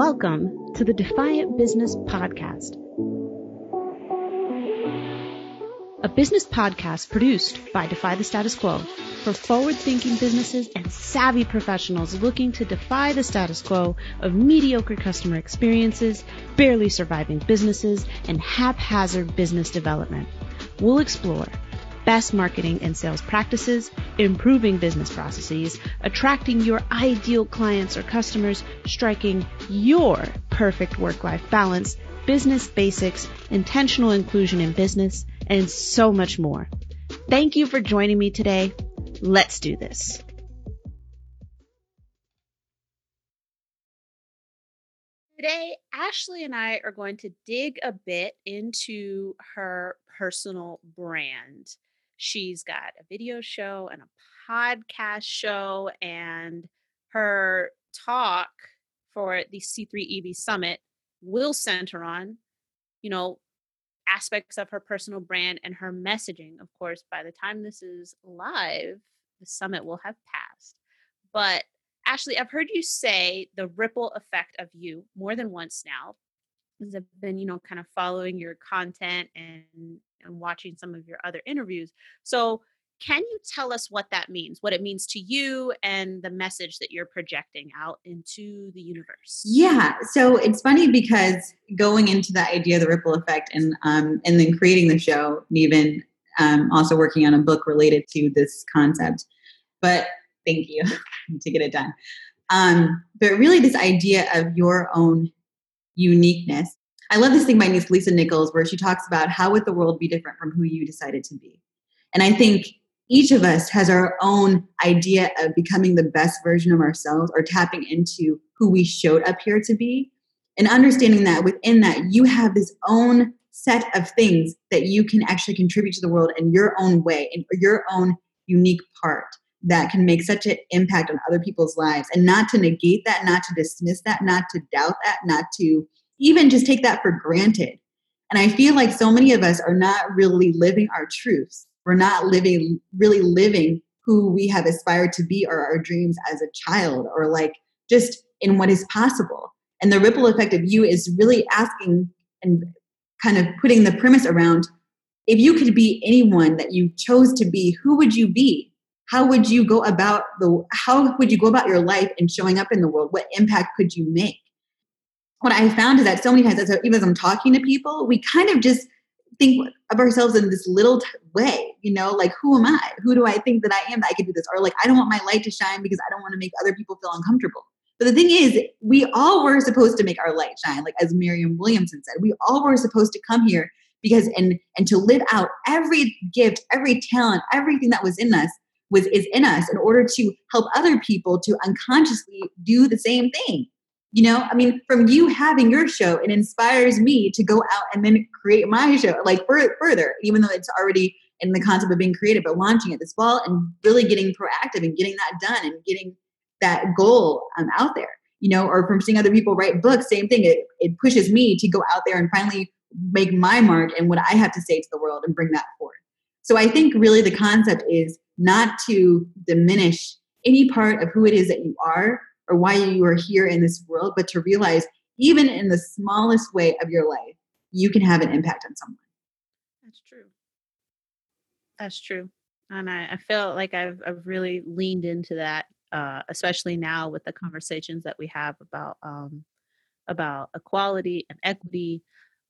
Welcome to the Defiant Business Podcast, a business podcast produced by Defy the Status Quo for forward thinking businesses and savvy professionals looking to defy the status quo of mediocre customer experiences, barely surviving businesses, and haphazard business development. We'll explore best marketing and sales practices, improving business processes, attracting your ideal clients or customers, striking your perfect work life balance, business basics, intentional inclusion in business, and so much more. Thank you for joining me today. Let's do this. Today, Ashley and I are going to dig a bit into her personal brand. She's got a video show and a podcast show, and her talk for the C3EB Summit will center on, you know, aspects of her personal brand and her messaging. Of course, by the time this is live, the summit will have passed. But Ashley, I've heard you say the ripple effect of you more than once now. As I've been, you know, kind of following your content and and watching some of your other interviews. So, can you tell us what that means, what it means to you, and the message that you're projecting out into the universe? Yeah. So it's funny because going into the idea of the ripple effect and um, and then creating the show, even um, also working on a book related to this concept. But thank you to get it done. Um, but really, this idea of your own uniqueness I love this thing by Lisa Nichols where she talks about how would the world be different from who you decided to be. And I think each of us has our own idea of becoming the best version of ourselves or tapping into who we showed up here to be. And understanding that within that, you have this own set of things that you can actually contribute to the world in your own way, in your own unique part that can make such an impact on other people's lives. And not to negate that, not to dismiss that, not to doubt that, not to even just take that for granted. And I feel like so many of us are not really living our truths. We're not living, really living who we have aspired to be or our dreams as a child or like just in what is possible. And the ripple effect of you is really asking and kind of putting the premise around if you could be anyone that you chose to be, who would you be? How would you go about the how would you go about your life and showing up in the world? What impact could you make? What I found is that so many times, even as I'm talking to people, we kind of just think of ourselves in this little t- way, you know, like who am I? Who do I think that I am that I could do this? Or like I don't want my light to shine because I don't want to make other people feel uncomfortable. But the thing is, we all were supposed to make our light shine, like as Marianne Williamson said. We all were supposed to come here because and and to live out every gift, every talent, everything that was in us was is in us in order to help other people to unconsciously do the same thing you know i mean from you having your show it inspires me to go out and then create my show like further even though it's already in the concept of being creative but launching it this fall and really getting proactive and getting that done and getting that goal um, out there you know or from seeing other people write books same thing it, it pushes me to go out there and finally make my mark and what i have to say to the world and bring that forward. So i think really the concept is not to diminish any part of who it is that you are or why you are here in this world, but to realize even in the smallest way of your life, you can have an impact on someone. That's true. That's true. And I, I feel like I've, I've really leaned into that, uh, especially now with the conversations that we have about um, about equality and equity.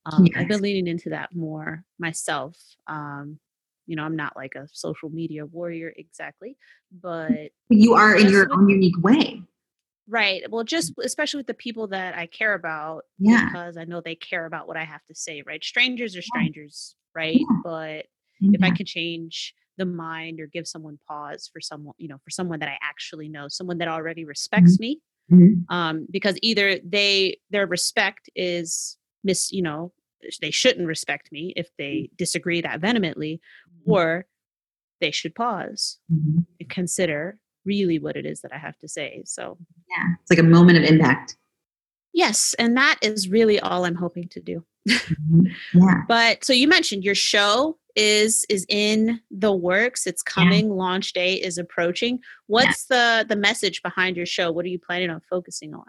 Um, yes. I've been leaning into that more myself. Um, you know, I'm not like a social media warrior exactly, but you are in your own unique way. Right. Well, just especially with the people that I care about, yeah. because I know they care about what I have to say, right? Strangers are strangers, right? Yeah. But yeah. if I can change the mind or give someone pause for someone, you know, for someone that I actually know, someone that already respects mm-hmm. me, mm-hmm. um, because either they their respect is mis, you know, they shouldn't respect me if they mm. disagree that vehemently, mm-hmm. or they should pause mm-hmm. and consider really what it is that I have to say. So, yeah, it's like a moment of impact. Yes, and that is really all I'm hoping to do. Mm-hmm. Yeah. but so you mentioned your show is is in the works. It's coming. Yeah. Launch day is approaching. What's yeah. the the message behind your show? What are you planning on focusing on?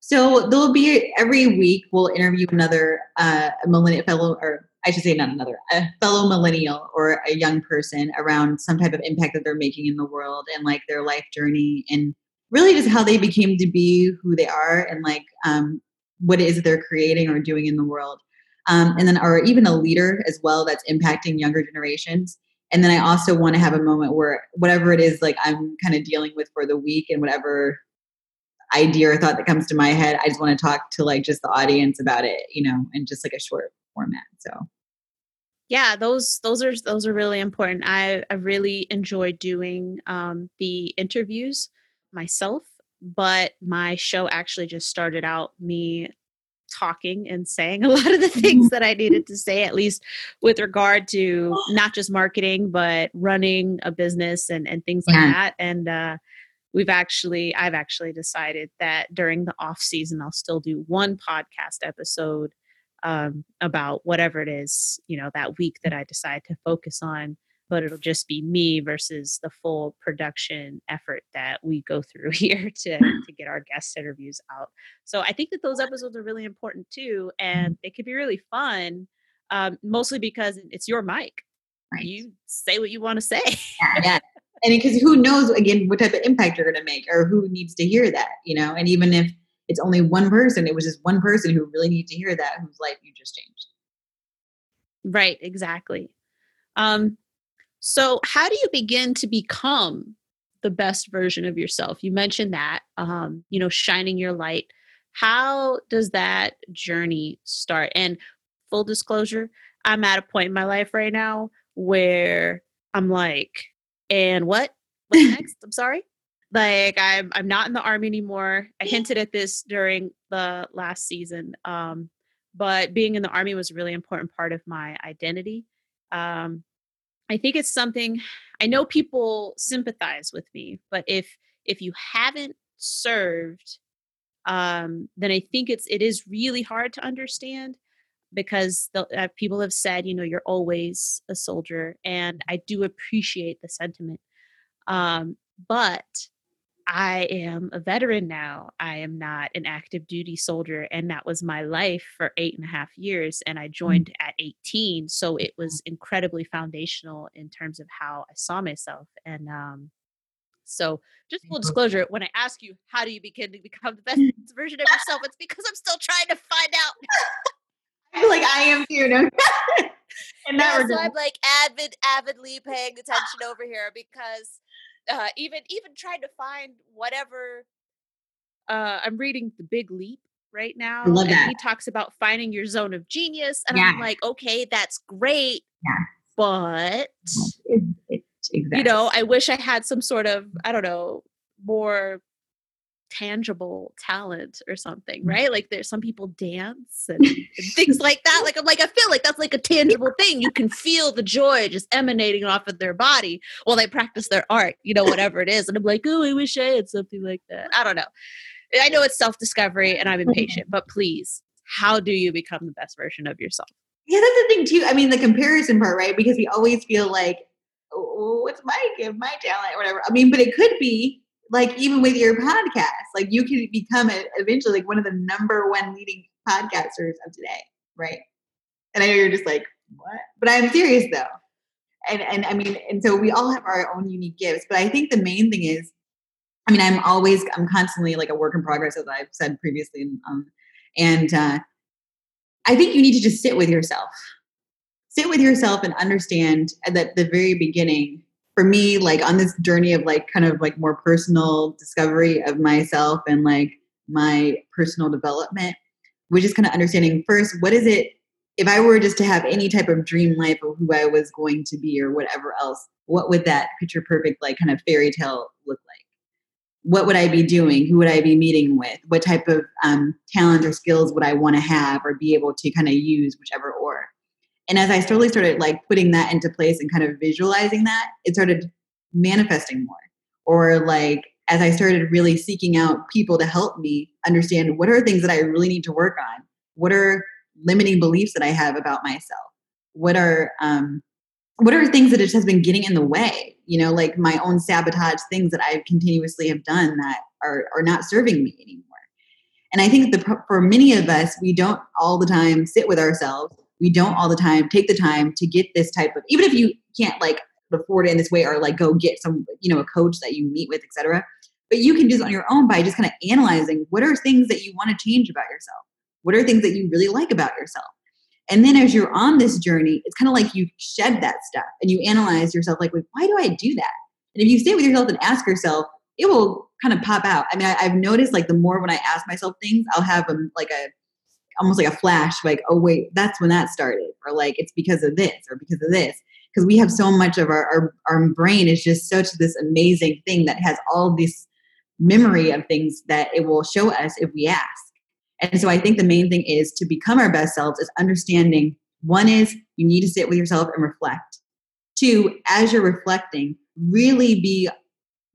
So there'll be every week we'll interview another uh, millennial fellow, or I should say not another, a fellow millennial or a young person around some type of impact that they're making in the world and like their life journey and really just how they became to be who they are and like um, what it is they're creating or doing in the world. Um, and then, or even a leader as well that's impacting younger generations. And then I also want to have a moment where whatever it is, like I'm kind of dealing with for the week and whatever idea or thought that comes to my head, I just want to talk to like just the audience about it, you know, in just like a short format. So yeah those those are those are really important i i really enjoy doing um the interviews myself but my show actually just started out me talking and saying a lot of the things that I needed to say, at least with regard to not just marketing, but running a business and, and things like that. And uh, we've actually, I've actually decided that during the off season, I'll still do one podcast episode um, about whatever it is, you know, that week that I decide to focus on but it'll just be me versus the full production effort that we go through here to to get our guest interviews out. So I think that those episodes are really important too, and they could be really fun. Um, mostly because it's your mic. Right. You say what you want to say. yeah, yeah. And because who knows again what type of impact you're going to make, or who needs to hear that, you know? And even if it's only one person, it was just one person who really needs to hear that, whose life you just changed. Right. Exactly. Um, so, how do you begin to become the best version of yourself? You mentioned that, um, you know, shining your light. How does that journey start? And full disclosure, I'm at a point in my life right now where I'm like, and what? What's next? I'm sorry. Like I'm I'm not in the army anymore. I hinted at this during the last season. Um, but being in the army was a really important part of my identity. Um, I think it's something I know people sympathize with me, but if if you haven't served, um, then I think it's it is really hard to understand because the, uh, people have said, you know, you're always a soldier, and I do appreciate the sentiment. Um, but I am a veteran now. I am not an active duty soldier. And that was my life for eight and a half years. And I mm. joined at 18. So it was incredibly foundational in terms of how I saw myself. And um, so, just full disclosure when I ask you, how do you begin to become the best version of yourself? It's because I'm still trying to find out. I feel like I am too. No? and yeah, so I'm like avid, avidly paying attention over here because uh, even even trying to find whatever. Uh, I'm reading The Big Leap right now, and that. he talks about finding your zone of genius, and yeah. I'm like, okay, that's great, yeah. but it, it, exactly. you know, I wish I had some sort of I don't know more tangible talent or something, mm. right? Like there's some people dance and, and, things like that. Like I'm like, I feel like that's like a tangible thing. You can feel the joy just emanating off of their body while they practice their art, you know, whatever it is. And I'm like, oh, I wish I had something like that. I don't know. I know it's self-discovery and I'm impatient, but please, how do you become the best version of yourself? Yeah, that's the thing too. I mean, the comparison part, right? Because we always feel like, oh, what's my gift, my talent, whatever. I mean, but it could be like even with your podcast, like you can become a, eventually like one of the number one leading podcasters of today, right? And I know you're just like, what? But I'm serious though. And and I mean, and so we all have our own unique gifts. But I think the main thing is, I mean, I'm always I'm constantly like a work in progress, as I've said previously. Um, and uh, I think you need to just sit with yourself. Sit with yourself and understand at that the very beginning for me, like on this journey of like kind of like more personal discovery of myself and like my personal development, which is kind of understanding first, what is it if I were just to have any type of dream life of who I was going to be or whatever else, what would that picture perfect, like kind of fairy tale look like? What would I be doing? Who would I be meeting with? What type of um, talent or skills would I want to have or be able to kind of use, whichever? And as I slowly started like putting that into place and kind of visualizing that, it started manifesting more. Or like as I started really seeking out people to help me understand what are things that I really need to work on? What are limiting beliefs that I have about myself? What are um, what are things that it has been getting in the way? You know, like my own sabotage things that I continuously have done that are are not serving me anymore. And I think the, for many of us, we don't all the time sit with ourselves. We don't all the time take the time to get this type of, even if you can't like afford it in this way or like go get some, you know, a coach that you meet with, etc. But you can do this on your own by just kind of analyzing what are things that you want to change about yourself? What are things that you really like about yourself? And then as you're on this journey, it's kind of like you shed that stuff and you analyze yourself like, wait, why do I do that? And if you stay with yourself and ask yourself, it will kind of pop out. I mean, I, have noticed like the more when I ask myself things, I'll have a, like a almost like a flash, like, oh wait, that's when that started, or like it's because of this or because of this. Because we have so much of our, our our brain is just such this amazing thing that has all this memory of things that it will show us if we ask. And so I think the main thing is to become our best selves is understanding one is you need to sit with yourself and reflect. Two, as you're reflecting, really be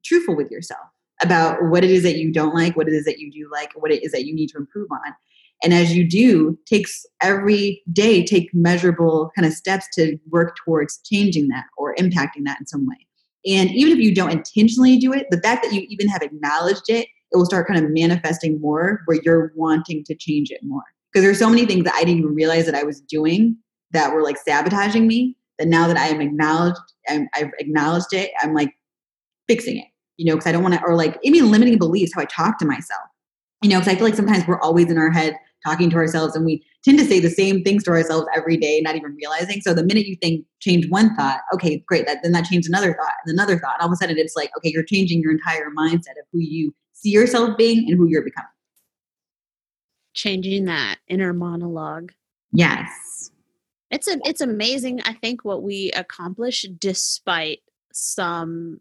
truthful with yourself about what it is that you don't like, what it is that you do like, what it is that you need to improve on. And as you do, takes every day take measurable kind of steps to work towards changing that or impacting that in some way. And even if you don't intentionally do it, the fact that you even have acknowledged it, it will start kind of manifesting more where you're wanting to change it more. Because there's so many things that I didn't even realize that I was doing that were like sabotaging me. That now that I am acknowledged, I'm, I've acknowledged it, I'm like fixing it you know, because I don't want to, or like even limiting beliefs, how I talk to myself, you know, because I feel like sometimes we're always in our head talking to ourselves and we tend to say the same things to ourselves every day, not even realizing. So the minute you think change one thought, okay, great, that then that changed another thought and another thought. And all of a sudden it's like, okay, you're changing your entire mindset of who you see yourself being and who you're becoming. Changing that inner monologue. Yes. It's a it's amazing, I think, what we accomplish despite some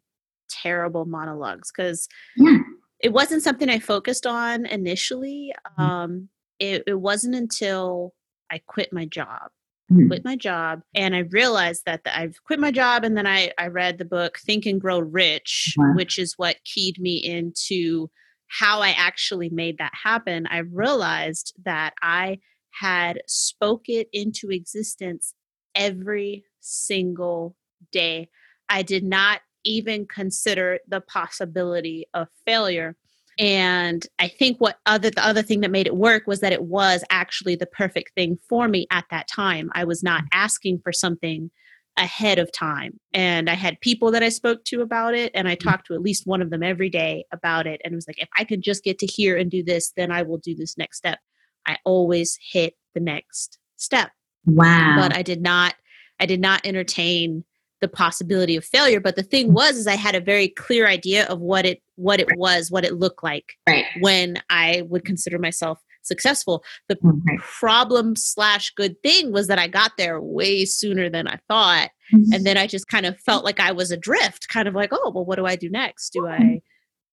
terrible monologues because yeah. it wasn't something I focused on initially. Mm-hmm. Um, it, it wasn't until I quit my job Mm-hmm. quit my job and i realized that the, i've quit my job and then i i read the book think and grow rich which is what keyed me into how i actually made that happen i realized that i had spoke it into existence every single day i did not even consider the possibility of failure. And I think what other the other thing that made it work was that it was actually the perfect thing for me at that time. I was not asking for something ahead of time. And I had people that I spoke to about it, and I mm. talked to at least one of them every day about it. And it was like, if I could just get to here and do this, then I will do this next step. I always hit the next step. Wow. But I did not, I did not entertain the possibility of failure but the thing was is i had a very clear idea of what it what it was what it looked like right. when i would consider myself successful. The mm-hmm. problem slash good thing was that i got there way sooner than i thought mm-hmm. and then i just kind of felt like i was adrift kind of like oh well what do i do next? Do i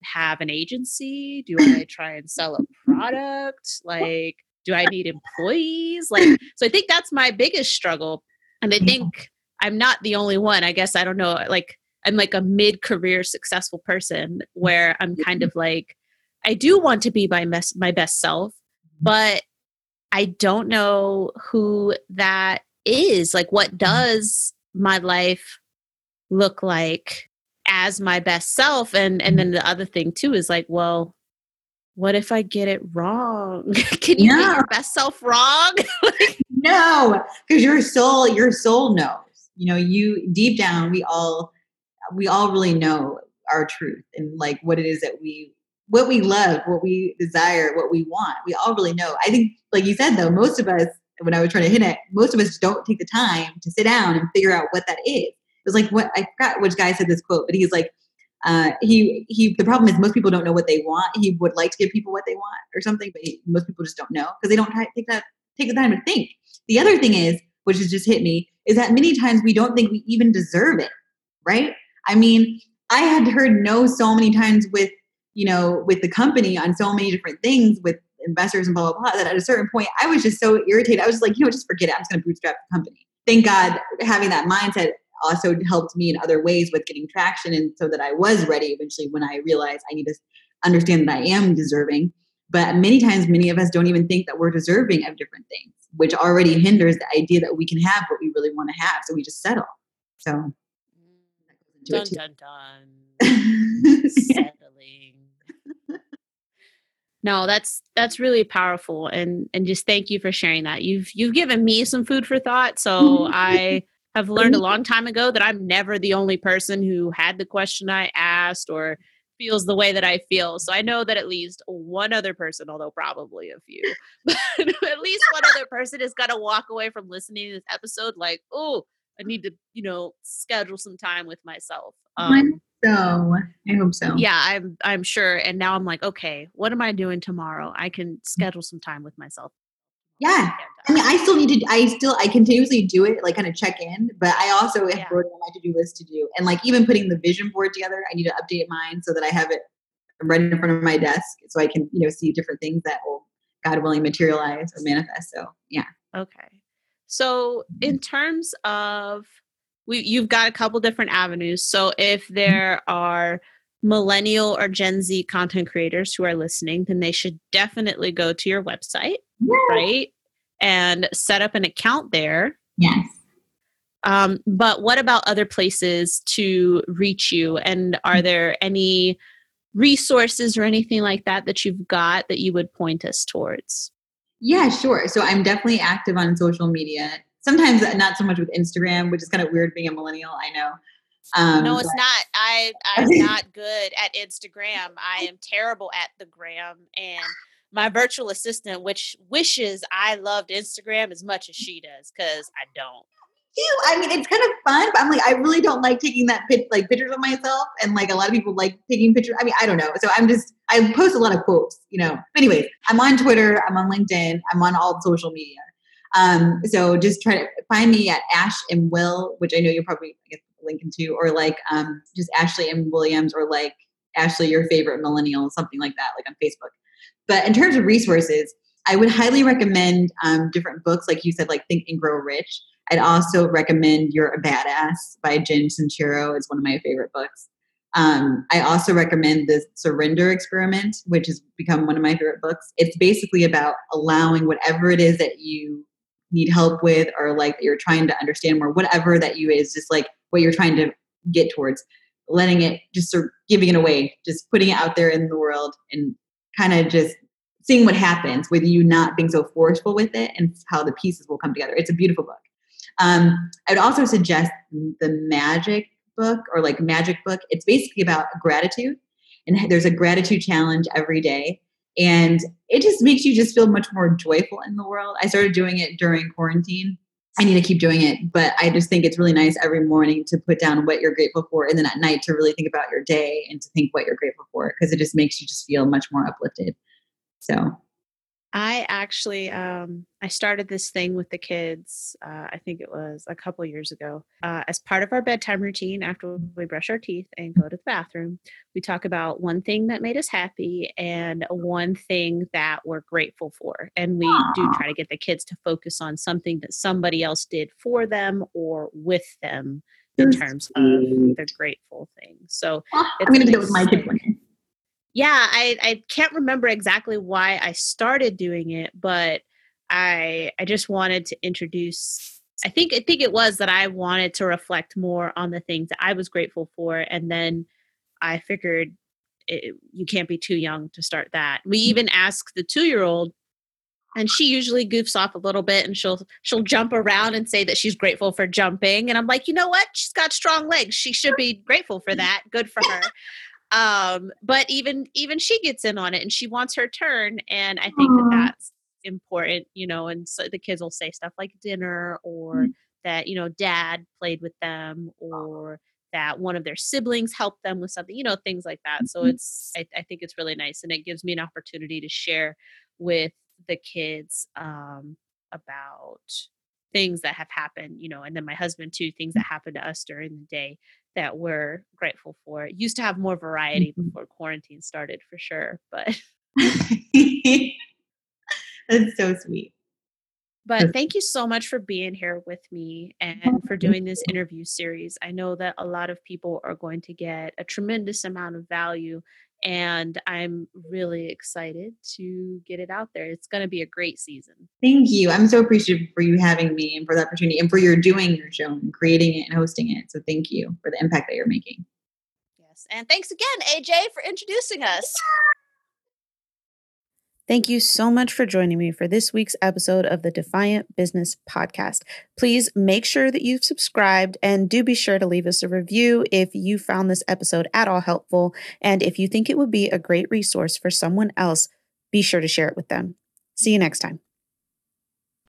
have an agency? Do i try and sell a product? Like do i need employees? Like so i think that's my biggest struggle and i think I'm not the only one. I guess I don't know. Like I'm like a mid-career successful person where I'm kind of like I do want to be my best my best self, mm-hmm. but I don't know who that is. Like what mm-hmm. does my life look like as my best self? And and then the mm-hmm. other thing too is like, well, what if I get it wrong? Can you no. get your best self wrong? no, because your soul, your soul knows you know you deep down we all we all really know our truth and like what it is that we what we love what we desire what we want. We all really know. I think like you said though most of us when i was trying to hit it most of us don't take the time to sit down and figure out what that is. It was like what i forgot which guy said this quote but he's like uh, he he the problem is most people don't know what they want. He would like to give people what they want or something but he, most people just don't know because they don't take that take the time to think. The other thing is which has just hit me is that many times we don't think we even deserve it, right? I mean, I had heard no so many times with, you know, with the company on so many different things with investors and blah, blah, blah, that at a certain point I was just so irritated. I was like, you know, just forget it. I'm just going to bootstrap the company. Thank God having that mindset also helped me in other ways with getting traction and so that I was ready eventually when I realized I need to understand that I am deserving. But many times, many of us don't even think that we're deserving of different things which already hinders the idea that we can have what we really want to have. So we just settle. So mm. dun dun dun. Settling. No, that's that's really powerful and and just thank you for sharing that. You've you've given me some food for thought. So I have learned a long time ago that I'm never the only person who had the question I asked or feels the way that I feel. So I know that at least one other person, although probably a few, but at least one other person is gonna walk away from listening to this episode like, oh, I need to, you know, schedule some time with myself. Um, so I hope so. Yeah, I'm I'm sure. And now I'm like, okay, what am I doing tomorrow? I can schedule some time with myself. Yeah. I mean, I still need to, I still, I continuously do it, like kind of check in, but I also have yeah. wrote on my to do list to do. And like even putting the vision board together, I need to update mine so that I have it right in front of my desk so I can, you know, see different things that will, God willing, materialize or manifest. So, yeah. Okay. So, in terms of we you've got a couple different avenues. So if mm-hmm. there are millennial or Gen Z content creators who are listening, then they should definitely go to your website, yeah. right? And set up an account there. Yes. Um, but what about other places to reach you? And are mm-hmm. there any resources or anything like that that you've got that you would point us towards? Yeah, sure. So I'm definitely active on social media sometimes not so much with Instagram, which is kind of weird being a millennial. I know. Um, no, it's but. not. I I'm not good at Instagram. I am terrible at the gram, and my virtual assistant, which wishes I loved Instagram as much as she does, because I don't. I mean, it's kind of fun, but I'm like, I really don't like taking that pit, like pictures of myself, and like a lot of people like taking pictures. I mean, I don't know. So I'm just, I post a lot of quotes, you know. Anyways, I'm on Twitter, I'm on LinkedIn, I'm on all social media. Um, so just try to find me at Ash and Will, which I know you'll probably get linking to, or like um, just Ashley M Williams, or like Ashley, your favorite millennial, something like that, like on Facebook. But in terms of resources, I would highly recommend um, different books, like you said, like Think and Grow Rich. I'd also recommend You're a Badass by Jen Sincero. It's one of my favorite books. Um, I also recommend the Surrender Experiment, which has become one of my favorite books. It's basically about allowing whatever it is that you need help with or like you're trying to understand more whatever that you is just like what you're trying to get towards letting it just sort of giving it away just putting it out there in the world and kind of just seeing what happens with you not being so forceful with it and how the pieces will come together. It's a beautiful book. Um, i would also suggest the magic book or like magic book it's basically about gratitude and there's a gratitude challenge every day and it just makes you just feel much more joyful in the world. I started doing it during quarantine. I need to keep doing it, but I just think it's really nice every morning to put down what you're grateful for and then at night to really think about your day and to think what you're grateful for because it just makes you just feel much more uplifted. So I actually um, I started this thing with the kids. Uh, I think it was a couple years ago. Uh, as part of our bedtime routine, after we brush our teeth and go to the bathroom, we talk about one thing that made us happy and one thing that we're grateful for. And we Aww. do try to get the kids to focus on something that somebody else did for them or with them in terms of the grateful thing. So I'm going to do it with my kids yeah, I, I can't remember exactly why I started doing it, but I I just wanted to introduce I think I think it was that I wanted to reflect more on the things that I was grateful for and then I figured it, you can't be too young to start that. We mm. even asked the 2-year-old and she usually goofs off a little bit and she'll she'll jump around and say that she's grateful for jumping and I'm like, "You know what? She's got strong legs. She should be grateful for that. Good for her." Um but even even she gets in on it and she wants her turn and i think Aww. that that's important you know and so the kids will say stuff like dinner or mm-hmm. that you know dad played with them or that one of their siblings helped them with something you know things like that so mm-hmm. it's I, I think it's really nice and it gives me an opportunity to share with the kids um about things that have happened, you know, and then my husband too, things that happened to us during the day that we're grateful for. It used to have more variety mm-hmm. before quarantine started for sure, but that's so sweet. But thank you so much for being here with me and for doing this interview series. I know that a lot of people are going to get a tremendous amount of value and I'm really excited to get it out there. It's going to be a great season. Thank you. I'm so appreciative for you having me and for the opportunity and for your doing your show and creating it and hosting it. So thank you for the impact that you're making. Yes. And thanks again, AJ, for introducing us. Thank you so much for joining me for this week's episode of the Defiant Business Podcast. Please make sure that you've subscribed and do be sure to leave us a review if you found this episode at all helpful. And if you think it would be a great resource for someone else, be sure to share it with them. See you next time.